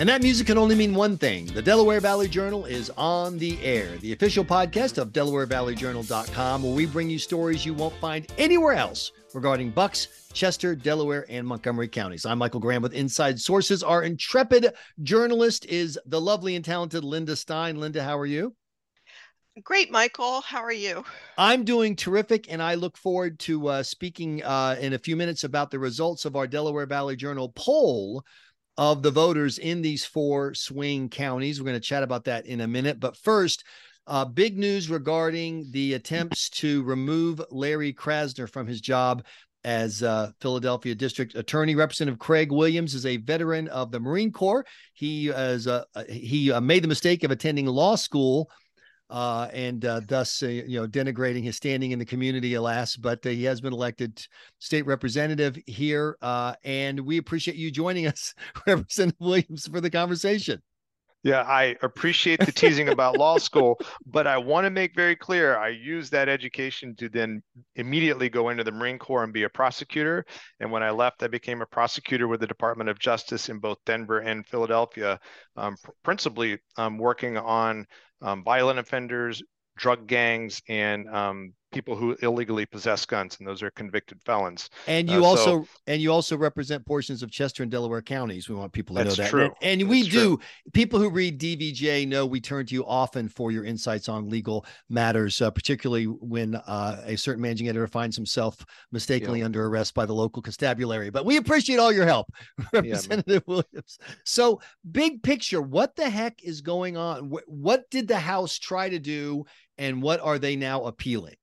And that music can only mean one thing. The Delaware Valley Journal is on the air, the official podcast of DelawareValleyJournal.com, where we bring you stories you won't find anywhere else regarding Bucks, Chester, Delaware, and Montgomery counties. I'm Michael Graham with Inside Sources. Our intrepid journalist is the lovely and talented Linda Stein. Linda, how are you? Great, Michael. How are you? I'm doing terrific, and I look forward to uh, speaking uh, in a few minutes about the results of our Delaware Valley Journal poll of the voters in these four swing counties. We're going to chat about that in a minute. But first, uh, big news regarding the attempts to remove Larry Krasner from his job as uh, Philadelphia District Attorney. Representative Craig Williams is a veteran of the Marine Corps. He is uh, he uh, made the mistake of attending law school uh, and uh, thus, uh, you know, denigrating his standing in the community, alas. But uh, he has been elected state representative here, uh, and we appreciate you joining us, Representative Williams, for the conversation. Yeah, I appreciate the teasing about law school, but I want to make very clear I used that education to then immediately go into the Marine Corps and be a prosecutor. And when I left, I became a prosecutor with the Department of Justice in both Denver and Philadelphia, um, principally um, working on um, violent offenders, drug gangs, and um, people who illegally possess guns, and those are convicted felons. And you uh, also so, and you also represent portions of Chester and Delaware counties. We want people to know that. True. And, and we do. People who read DVJ know we turn to you often for your insights on legal matters, uh, particularly when uh, a certain managing editor finds himself mistakenly yeah. under arrest by the local constabulary. But we appreciate all your help, Representative yeah, Williams. So, big picture, what the heck is going on? What, what did the House try to do, and what are they now appealing?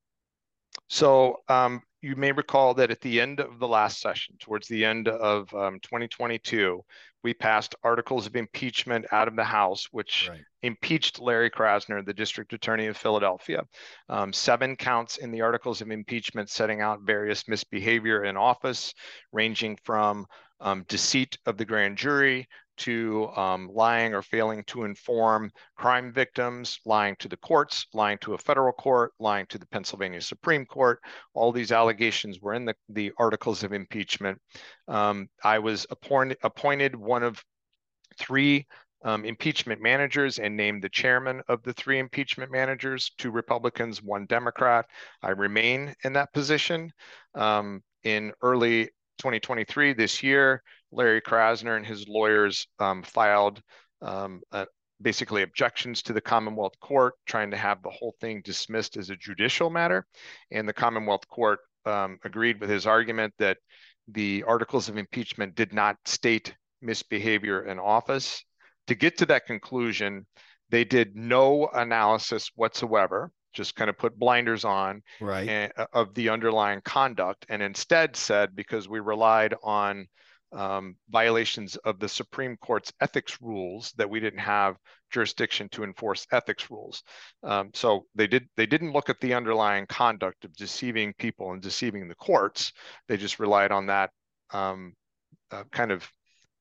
So um, you may recall that at the end of the last session, towards the end of um, 2022, we passed articles of impeachment out of the House, which right. impeached Larry Krasner, the district attorney of Philadelphia. Um, seven counts in the articles of impeachment setting out various misbehavior in office, ranging from um, deceit of the grand jury to um, lying or failing to inform crime victims, lying to the courts, lying to a federal court, lying to the Pennsylvania Supreme Court. All these allegations were in the, the articles of impeachment. Um, I was appointed, appointed one of three um, impeachment managers and named the chairman of the three impeachment managers, two Republicans, one Democrat. I remain in that position. Um, in early 2023, this year, Larry Krasner and his lawyers um, filed um, uh, basically objections to the Commonwealth Court, trying to have the whole thing dismissed as a judicial matter. And the Commonwealth Court um, agreed with his argument that the articles of impeachment did not state misbehavior in office. To get to that conclusion, they did no analysis whatsoever just kind of put blinders on right. and, uh, of the underlying conduct and instead said because we relied on um, violations of the Supreme Court's ethics rules that we didn't have jurisdiction to enforce ethics rules. Um, so they did they didn't look at the underlying conduct of deceiving people and deceiving the courts. They just relied on that um, uh, kind of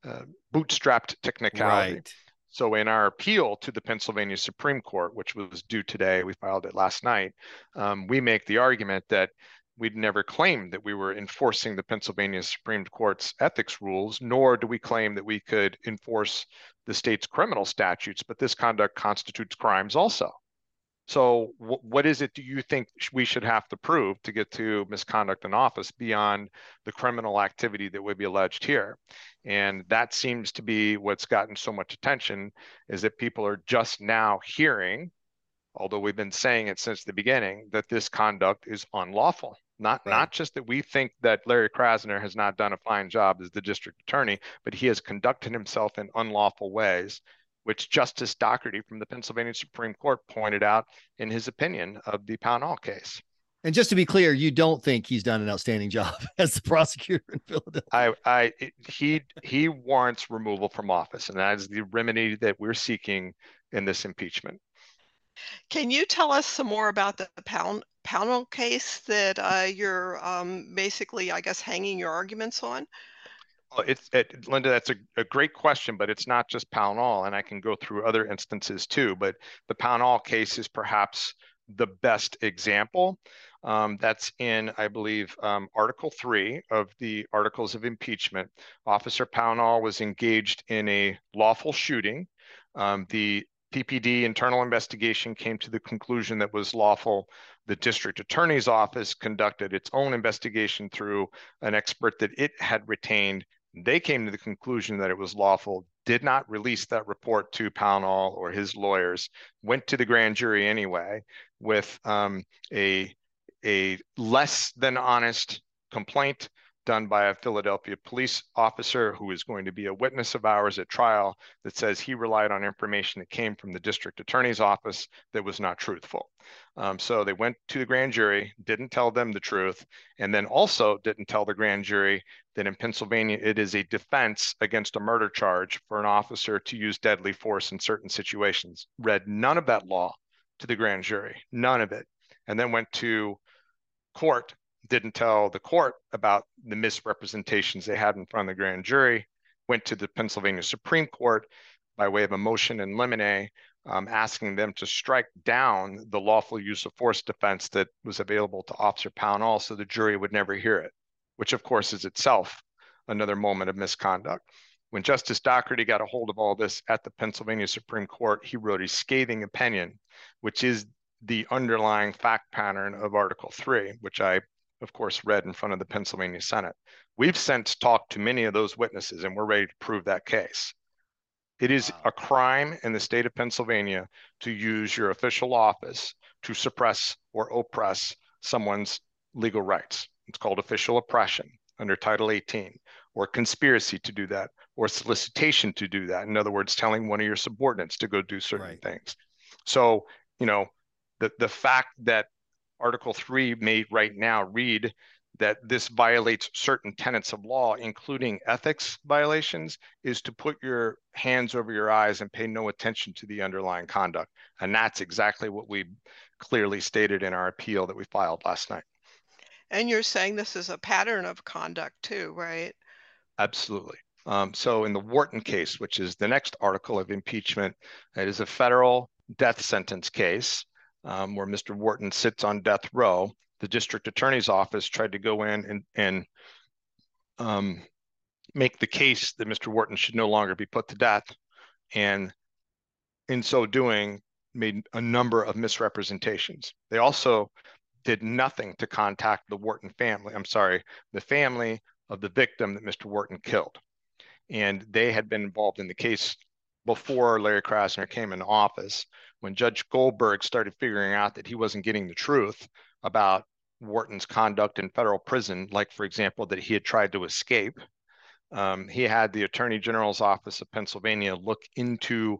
uh, bootstrapped technicality. Right. So in our appeal to the Pennsylvania Supreme Court, which was due today, we filed it last night, um, we make the argument that we'd never claimed that we were enforcing the Pennsylvania Supreme Court's ethics rules, nor do we claim that we could enforce the state's criminal statutes, but this conduct constitutes crimes also. So, what is it do you think we should have to prove to get to misconduct in office beyond the criminal activity that would be alleged here? And that seems to be what's gotten so much attention is that people are just now hearing, although we've been saying it since the beginning, that this conduct is unlawful. Not right. not just that we think that Larry Krasner has not done a fine job as the district attorney, but he has conducted himself in unlawful ways which Justice Dougherty from the Pennsylvania Supreme Court pointed out in his opinion of the Pownall case. And just to be clear, you don't think he's done an outstanding job as the prosecutor in Philadelphia? I, I, he, he warrants removal from office, and that is the remedy that we're seeking in this impeachment. Can you tell us some more about the Pound, Pownall case that uh, you're um, basically, I guess, hanging your arguments on? Well, it's it, Linda. That's a, a great question, but it's not just Pownall, and I can go through other instances too. But the Pownall case is perhaps the best example. Um, that's in, I believe, um, Article 3 of the Articles of Impeachment. Officer Pownall was engaged in a lawful shooting. Um, the PPD internal investigation came to the conclusion that was lawful. The district attorney's office conducted its own investigation through an expert that it had retained. They came to the conclusion that it was lawful, did not release that report to Pownall or his lawyers, went to the grand jury anyway with um, a, a less than honest complaint done by a Philadelphia police officer who is going to be a witness of ours at trial that says he relied on information that came from the district attorney's office that was not truthful. Um, so they went to the grand jury, didn't tell them the truth, and then also didn't tell the grand jury that in Pennsylvania it is a defense against a murder charge for an officer to use deadly force in certain situations. Read none of that law to the grand jury, none of it, and then went to court didn't tell the court about the misrepresentations they had in front of the grand jury, went to the Pennsylvania Supreme Court by way of a motion in limine, um, asking them to strike down the lawful use of force defense that was available to Officer Pownall so the jury would never hear it, which of course is itself another moment of misconduct. When Justice Dougherty got a hold of all this at the Pennsylvania Supreme Court, he wrote a scathing opinion, which is the underlying fact pattern of Article 3, which I of course, read in front of the Pennsylvania Senate. We've since talked to many of those witnesses and we're ready to prove that case. It is a crime in the state of Pennsylvania to use your official office to suppress or oppress someone's legal rights. It's called official oppression under Title 18, or conspiracy to do that, or solicitation to do that. In other words, telling one of your subordinates to go do certain right. things. So, you know, the, the fact that Article 3 may right now read that this violates certain tenets of law, including ethics violations, is to put your hands over your eyes and pay no attention to the underlying conduct. And that's exactly what we clearly stated in our appeal that we filed last night. And you're saying this is a pattern of conduct too, right? Absolutely. Um, so in the Wharton case, which is the next article of impeachment, it is a federal death sentence case um, where Mr. Wharton sits on death row. The district attorney's office tried to go in and, and um, make the case that Mr. Wharton should no longer be put to death. And in so doing, made a number of misrepresentations. They also did nothing to contact the Wharton family. I'm sorry, the family of the victim that Mr. Wharton killed. And they had been involved in the case before Larry Krasner came into office when Judge Goldberg started figuring out that he wasn't getting the truth about Wharton's conduct in federal prison, like, for example, that he had tried to escape, um, he had the Attorney General's Office of Pennsylvania look into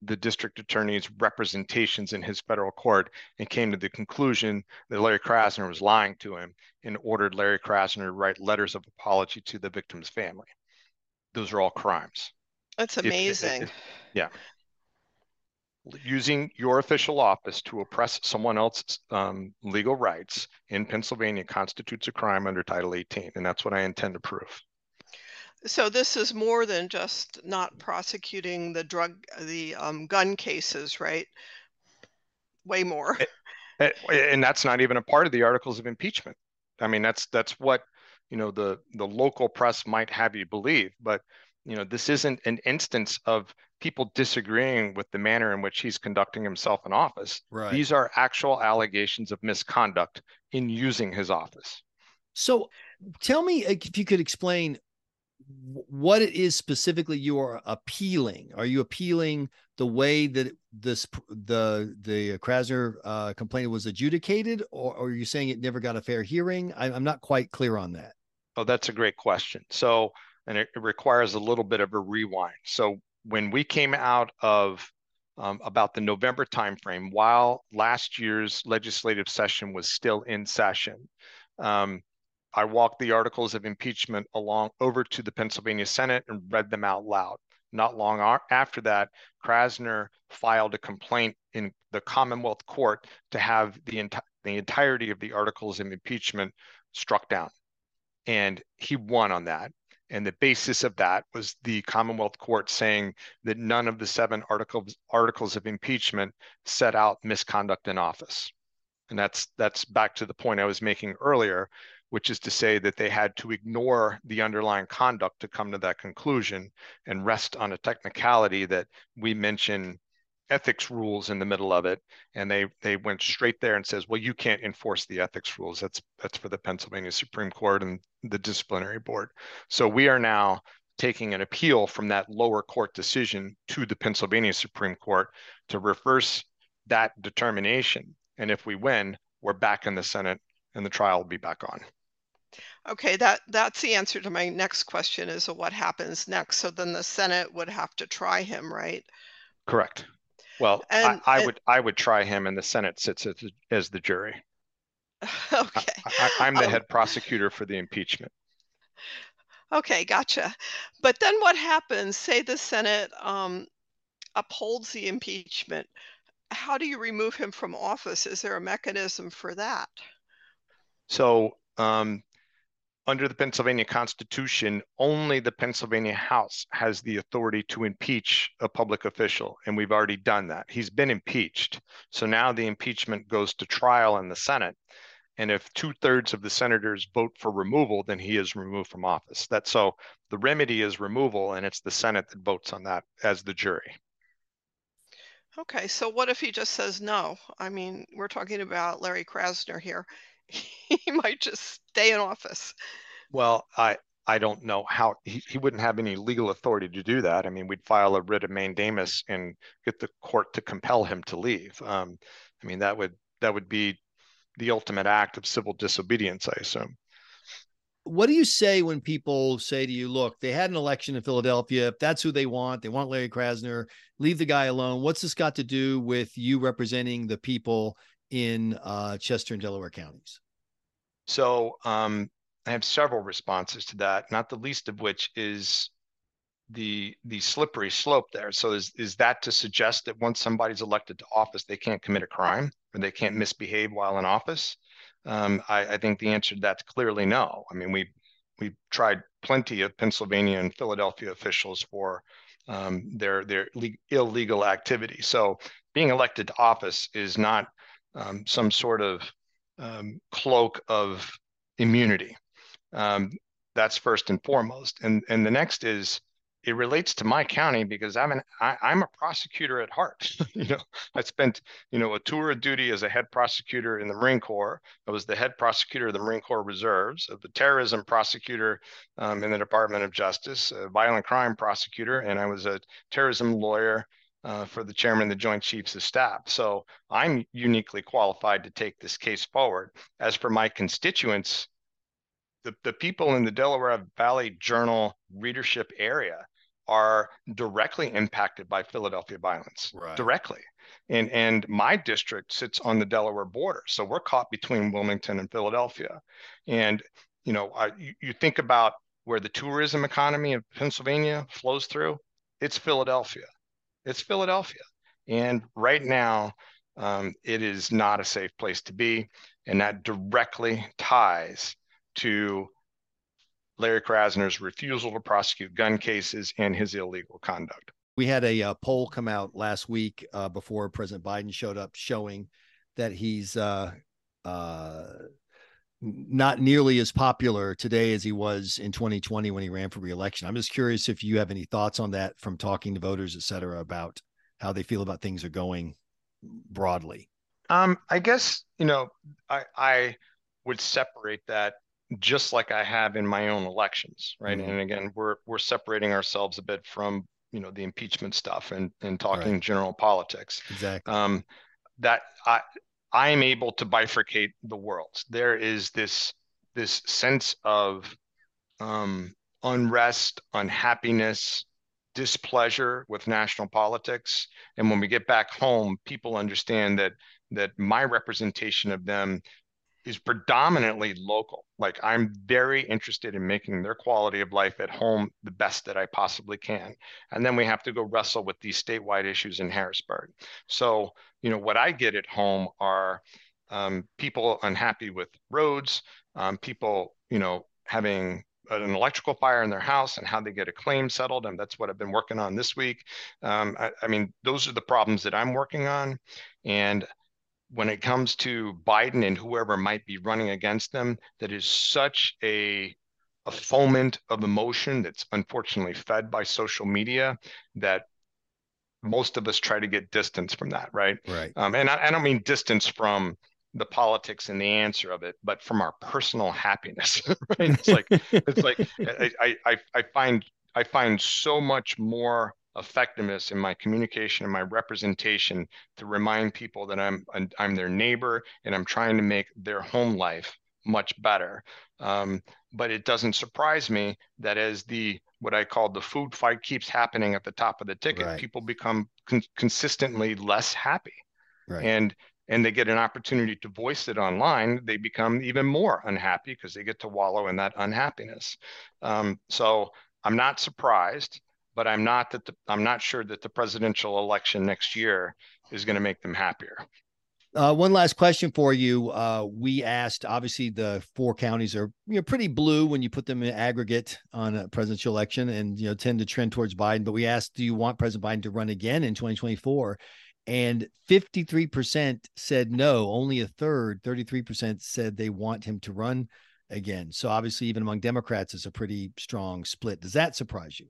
the district attorney's representations in his federal court and came to the conclusion that Larry Krasner was lying to him and ordered Larry Krasner to write letters of apology to the victim's family. Those are all crimes. That's amazing. If, if, yeah using your official office to oppress someone else's um, legal rights in Pennsylvania constitutes a crime under Title 18, and that's what I intend to prove. So this is more than just not prosecuting the drug, the um, gun cases, right? Way more. And, and that's not even a part of the articles of impeachment. I mean, that's that's what you know the the local press might have you believe, but you know this isn't an instance of people disagreeing with the manner in which he's conducting himself in office. Right. These are actual allegations of misconduct in using his office. So tell me if you could explain what it is specifically you are appealing. Are you appealing the way that this the the Krasner uh, complaint was adjudicated, or, or, are you saying it never got a fair hearing? I, I'm not quite clear on that. Oh, that's a great question. So, and it, it requires a little bit of a rewind. So, when we came out of um, about the November timeframe, while last year's legislative session was still in session, um, I walked the articles of impeachment along over to the Pennsylvania Senate and read them out loud. Not long after that, Krasner filed a complaint in the Commonwealth Court to have the, the entirety of the articles of impeachment struck down. And he won on that. And the basis of that was the Commonwealth Court saying that none of the seven articles, articles of impeachment set out misconduct in office. And that's that's back to the point I was making earlier, which is to say that they had to ignore the underlying conduct to come to that conclusion and rest on a technicality that we mention ethics rules in the middle of it and they they went straight there and says well you can't enforce the ethics rules that's that's for the Pennsylvania Supreme Court and the disciplinary board so we are now taking an appeal from that lower court decision to the Pennsylvania Supreme Court to reverse that determination and if we win we're back in the Senate and the trial will be back on Okay, that that's the answer to my next question is what happens next. So then the Senate would have to try him, right? Correct. Well, and, I, I and, would I would try him, and the Senate sits as, as the jury. Okay. I, am the um, head prosecutor for the impeachment. Okay, gotcha. But then what happens? Say the Senate um, upholds the impeachment. How do you remove him from office? Is there a mechanism for that? So um, under the Pennsylvania Constitution, only the Pennsylvania House has the authority to impeach a public official, and we've already done that. He's been impeached. So now the impeachment goes to trial in the Senate. And if two thirds of the senators vote for removal, then he is removed from office. That's so the remedy is removal, and it's the Senate that votes on that as the jury. Okay, so what if he just says no? I mean, we're talking about Larry Krasner here. he might just stay in office. Well, I I don't know how he, he wouldn't have any legal authority to do that. I mean, we'd file a writ of mandamus and get the court to compel him to leave. Um, I mean, that would that would be the ultimate act of civil disobedience, I assume. What do you say when people say to you, look, they had an election in Philadelphia. If that's who they want, they want Larry Krasner, leave the guy alone. What's this got to do with you representing the people in uh, Chester and Delaware counties? So um, I have several responses to that, not the least of which is the the slippery slope there. So is is that to suggest that once somebody's elected to office, they can't commit a crime or they can't misbehave while in office? Um, I, I think the answer to that's clearly no. I mean, we we tried plenty of Pennsylvania and Philadelphia officials for um, their their le- illegal activity. So being elected to office is not um, some sort of um, cloak of immunity. Um, that's first and foremost. And, and the next is it relates to my county because I'm an I, am a prosecutor at heart. you know, I spent you know a tour of duty as a head prosecutor in the Marine Corps. I was the head prosecutor of the Marine Corps Reserves, the terrorism prosecutor um, in the Department of Justice, a violent crime prosecutor, and I was a terrorism lawyer uh, for the chairman of the Joint Chiefs of Staff. So I'm uniquely qualified to take this case forward. As for my constituents, the, the people in the Delaware Valley Journal readership area are directly impacted by Philadelphia violence, right. directly. And, and my district sits on the Delaware border. So we're caught between Wilmington and Philadelphia. And, you know, I, you, you think about where the tourism economy of Pennsylvania flows through, it's Philadelphia it's Philadelphia. And right now, um, it is not a safe place to be. And that directly ties to Larry Krasner's refusal to prosecute gun cases and his illegal conduct. We had a uh, poll come out last week uh, before President Biden showed up showing that he's uh, uh not nearly as popular today as he was in 2020 when he ran for reelection. I'm just curious if you have any thoughts on that from talking to voters, et cetera, about how they feel about things are going broadly. Um, I guess, you know, I, I would separate that just like I have in my own elections, right? Mm-hmm. And again, we're we're separating ourselves a bit from you know the impeachment stuff and and talking right. general politics. Exactly. Um, that I I'm able to bifurcate the worlds. There is this this sense of um, unrest, unhappiness, displeasure with national politics, and when we get back home, people understand that that my representation of them is predominantly local. Like I'm very interested in making their quality of life at home the best that I possibly can. And then we have to go wrestle with these statewide issues in Harrisburg. So you know, what I get at home are um, people unhappy with roads, um, people, you know, having an electrical fire in their house and how they get a claim settled. And that's what I've been working on this week. Um, I, I, mean, those are the problems that I'm working on. And when it comes to Biden and whoever might be running against them, that is such a a foment of emotion that's unfortunately fed by social media that most of us try to get distance from that, right? Right. Um, and I, I don't mean distance from the politics and the answer of it, but from our personal happiness. Right? It's like it's like I, I I find I find so much more effectiveness in my communication and my representation to remind people that I'm I'm their neighbor and I'm trying to make their home life much better. Um, but it doesn't surprise me that as the what I call the food fight keeps happening at the top of the ticket, right. people become con- consistently less happy, right. and and they get an opportunity to voice it online, they become even more unhappy because they get to wallow in that unhappiness. Um, so I'm not surprised but I'm not that the, I'm not sure that the presidential election next year is going to make them happier. Uh, one last question for you. Uh, we asked, obviously, the four counties are you know pretty blue when you put them in aggregate on a presidential election, and you know tend to trend towards Biden. But we asked, do you want President Biden to run again in 2024? And 53% said no. Only a third, 33%, said they want him to run again. So obviously, even among Democrats, it's a pretty strong split. Does that surprise you?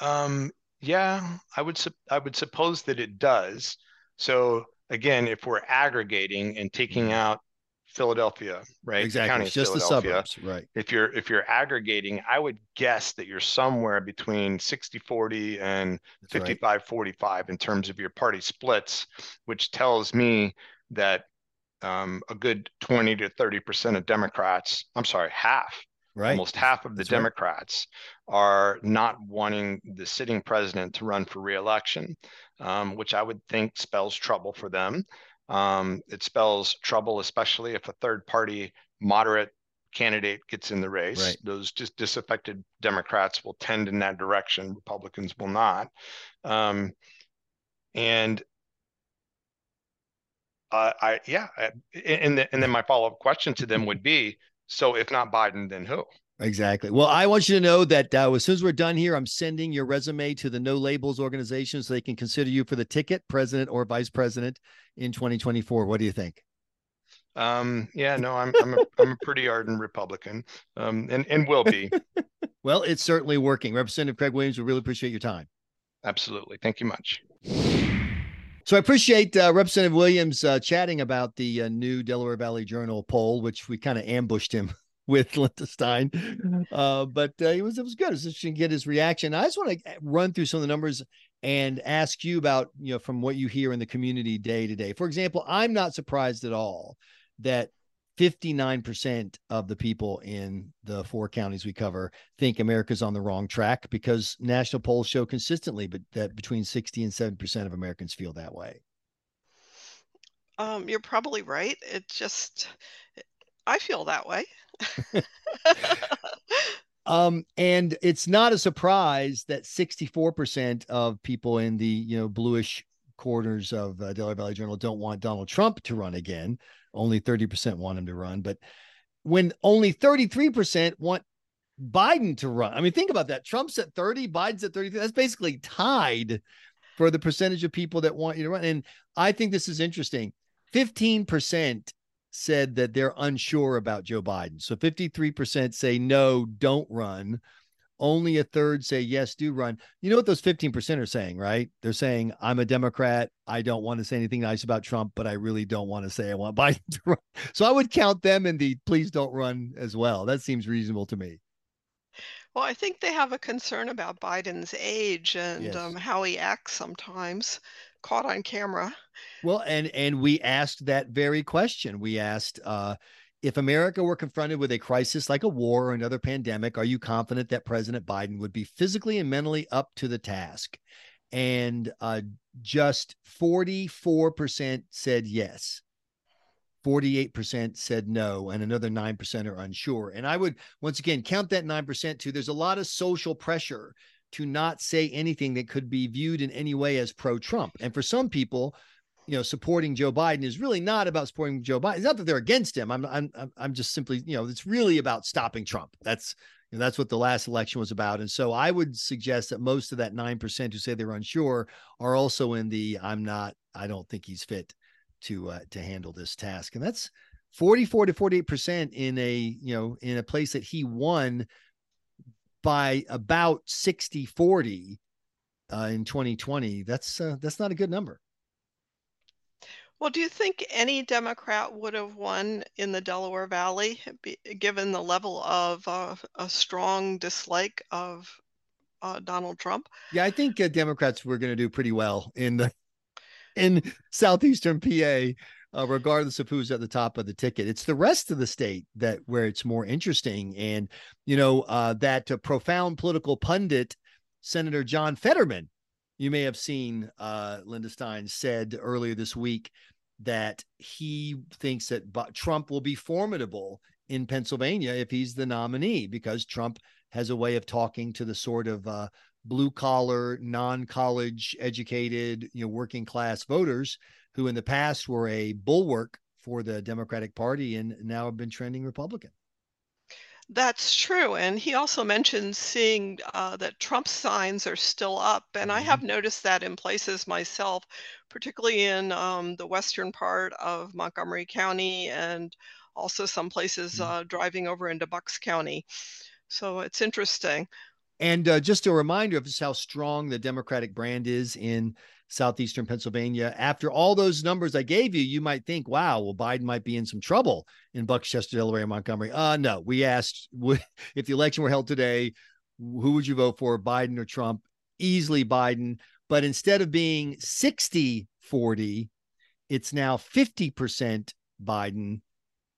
Um, yeah, I would su- I would suppose that it does. So again, if we're aggregating and taking out Philadelphia, right? Exactly. Just the suburbs, right? If you're if you're aggregating, I would guess that you're somewhere between 60-40 and 55-45 right. in terms of your party splits, which tells me that um, a good 20 to 30 percent of Democrats, I'm sorry, half Right. Almost half of the That's Democrats right. are not wanting the sitting president to run for reelection, um, which I would think spells trouble for them. Um, it spells trouble, especially if a third party moderate candidate gets in the race. Right. Those just disaffected Democrats will tend in that direction. Republicans will not. Um, and uh, I yeah, and, the, and then my follow up question to them would be: so if not Biden, then who? Exactly. Well, I want you to know that uh, as soon as we're done here, I'm sending your resume to the No Labels organization so they can consider you for the ticket, president or vice president in 2024. What do you think? Um, yeah, no, I'm I'm a, I'm a pretty ardent Republican, um, and and will be. well, it's certainly working. Representative Craig Williams, we really appreciate your time. Absolutely, thank you much. So I appreciate uh, Representative Williams uh, chatting about the uh, new Delaware Valley Journal poll, which we kind of ambushed him with Linda Stein. Uh, but uh, it was it was good. It was interesting to get his reaction. I just want to run through some of the numbers and ask you about you know from what you hear in the community day to day. For example, I'm not surprised at all that 59% of the people in the four counties we cover think America's on the wrong track because national polls show consistently but that between 60 and 7% of Americans feel that way. Um, you're probably right. It just I feel that way. um, and it's not a surprise that 64% of people in the you know bluish corners of uh, Delaware Valley Journal don't want Donald Trump to run again. Only 30% want him to run. But when only 33% want Biden to run, I mean, think about that. Trump's at 30, Biden's at 33. That's basically tied for the percentage of people that want you to run. And I think this is interesting. 15% said that they're unsure about Joe Biden. So 53% say no, don't run only a third say yes, do run. You know what those 15% are saying, right? They're saying, I'm a Democrat. I don't want to say anything nice about Trump, but I really don't want to say I want Biden to run. So I would count them in the please don't run as well. That seems reasonable to me. Well, I think they have a concern about Biden's age and yes. um, how he acts sometimes, caught on camera. Well, and and we asked that very question. We asked, uh, if America were confronted with a crisis like a war or another pandemic, are you confident that President Biden would be physically and mentally up to the task? And uh, just 44% said yes. 48% said no, and another 9% are unsure. And I would once again count that 9% too. There's a lot of social pressure to not say anything that could be viewed in any way as pro Trump. And for some people, you know, supporting Joe Biden is really not about supporting Joe Biden. It's not that they're against him. I'm, I'm, I'm just simply, you know, it's really about stopping Trump. That's, you know, that's what the last election was about. And so I would suggest that most of that 9% who say they're unsure are also in the, I'm not, I don't think he's fit to uh, to handle this task, and that's 44 to 48 percent in a you know in a place that he won by about 60 40 uh, in 2020. That's uh, that's not a good number. Well, do you think any Democrat would have won in the Delaware Valley, given the level of uh, a strong dislike of uh, Donald Trump? Yeah, I think uh, Democrats were going to do pretty well in the in southeastern PA, uh, regardless of who's at the top of the ticket. It's the rest of the state that where it's more interesting, and you know uh, that profound political pundit, Senator John Fetterman. You may have seen uh, Linda Stein said earlier this week that he thinks that Trump will be formidable in Pennsylvania if he's the nominee because Trump has a way of talking to the sort of uh, blue collar, non college educated, you know, working class voters who in the past were a bulwark for the Democratic Party and now have been trending Republican. That's true. And he also mentioned seeing uh, that Trump signs are still up. And I have mm-hmm. noticed that in places myself, particularly in um, the western part of Montgomery County and also some places mm-hmm. uh, driving over into Bucks County. So it's interesting. And uh, just a reminder of just how strong the Democratic brand is in southeastern Pennsylvania. After all those numbers I gave you, you might think, wow, well, Biden might be in some trouble in Buckchester, Delaware, and Montgomery. Uh, no, we asked if the election were held today, who would you vote for, Biden or Trump? Easily Biden. But instead of being 60 40, it's now 50% Biden,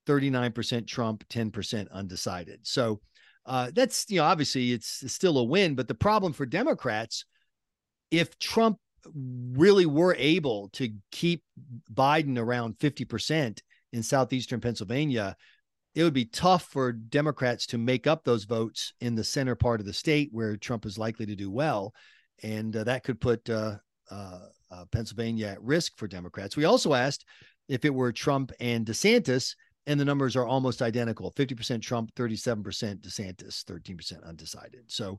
39% Trump, 10% undecided. So uh, that's, you know, obviously it's still a win. But the problem for Democrats, if Trump really were able to keep Biden around 50% in southeastern Pennsylvania, it would be tough for Democrats to make up those votes in the center part of the state where Trump is likely to do well. And uh, that could put uh, uh, uh Pennsylvania at risk for Democrats. We also asked if it were Trump and DeSantis, and the numbers are almost identical 50% Trump, 37% DeSantis, 13% undecided. So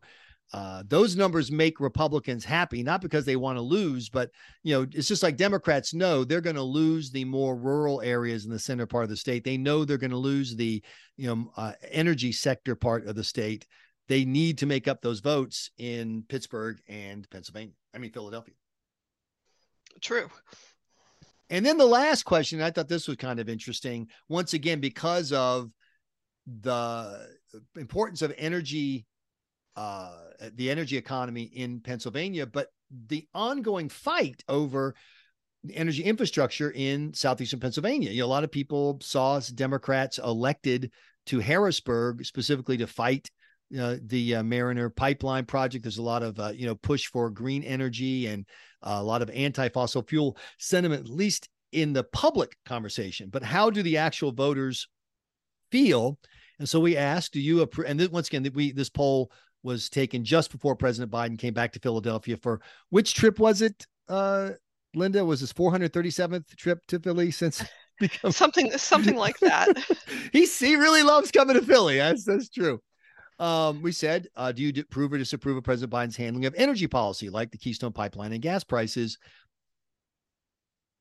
uh, those numbers make Republicans happy, not because they want to lose, but you know, it's just like Democrats know they're going to lose the more rural areas in the center part of the state. They know they're going to lose the you know uh, energy sector part of the state. They need to make up those votes in Pittsburgh and Pennsylvania. I mean Philadelphia. True. And then the last question, I thought this was kind of interesting. Once again, because of the importance of energy uh, the energy economy in Pennsylvania, but the ongoing fight over the energy infrastructure in southeastern Pennsylvania. You know, a lot of people saw Democrats elected to Harrisburg specifically to fight uh, the uh, Mariner pipeline project. There's a lot of uh, you know push for green energy and a lot of anti-fossil fuel sentiment, at least in the public conversation. But how do the actual voters feel? And so we asked, do you approve? And once again, we this poll was taken just before President Biden came back to Philadelphia for which trip was it? Uh, Linda was his 437th trip to Philly since become something something like that. he he really loves coming to Philly. That's that's true. Um, we said, uh, do you approve or disapprove of President Biden's handling of energy policy, like the Keystone Pipeline and gas prices?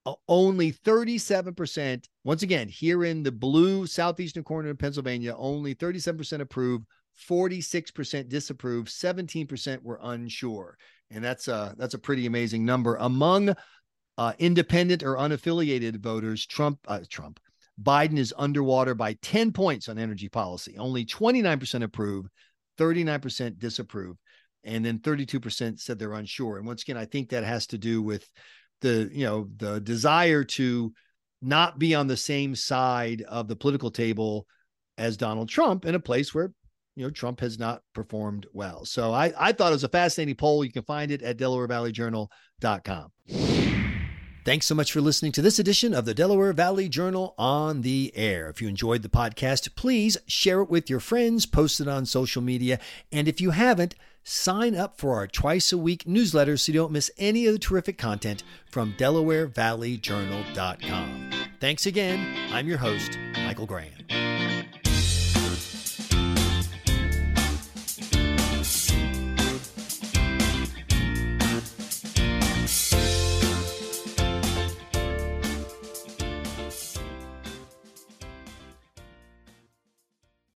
Uh, only 37%, once again, here in the blue southeastern corner of Pennsylvania, only 37% approve, 46% disapproved, 17% were unsure. And that's a that's a pretty amazing number among uh, independent or unaffiliated voters. Trump uh, Trump Biden is underwater by 10 points on energy policy. Only 29% approve, 39% disapprove, and then 32% said they're unsure. And once again, I think that has to do with the you know the desire to not be on the same side of the political table as Donald Trump in a place where you know, Trump has not performed well. So I, I thought it was a fascinating poll. You can find it at DelawareValleyJournal.com. Thanks so much for listening to this edition of the Delaware Valley Journal on the air. If you enjoyed the podcast, please share it with your friends, post it on social media, and if you haven't, sign up for our twice a week newsletter so you don't miss any of the terrific content from DelawareValleyJournal.com. Thanks again. I'm your host, Michael Graham.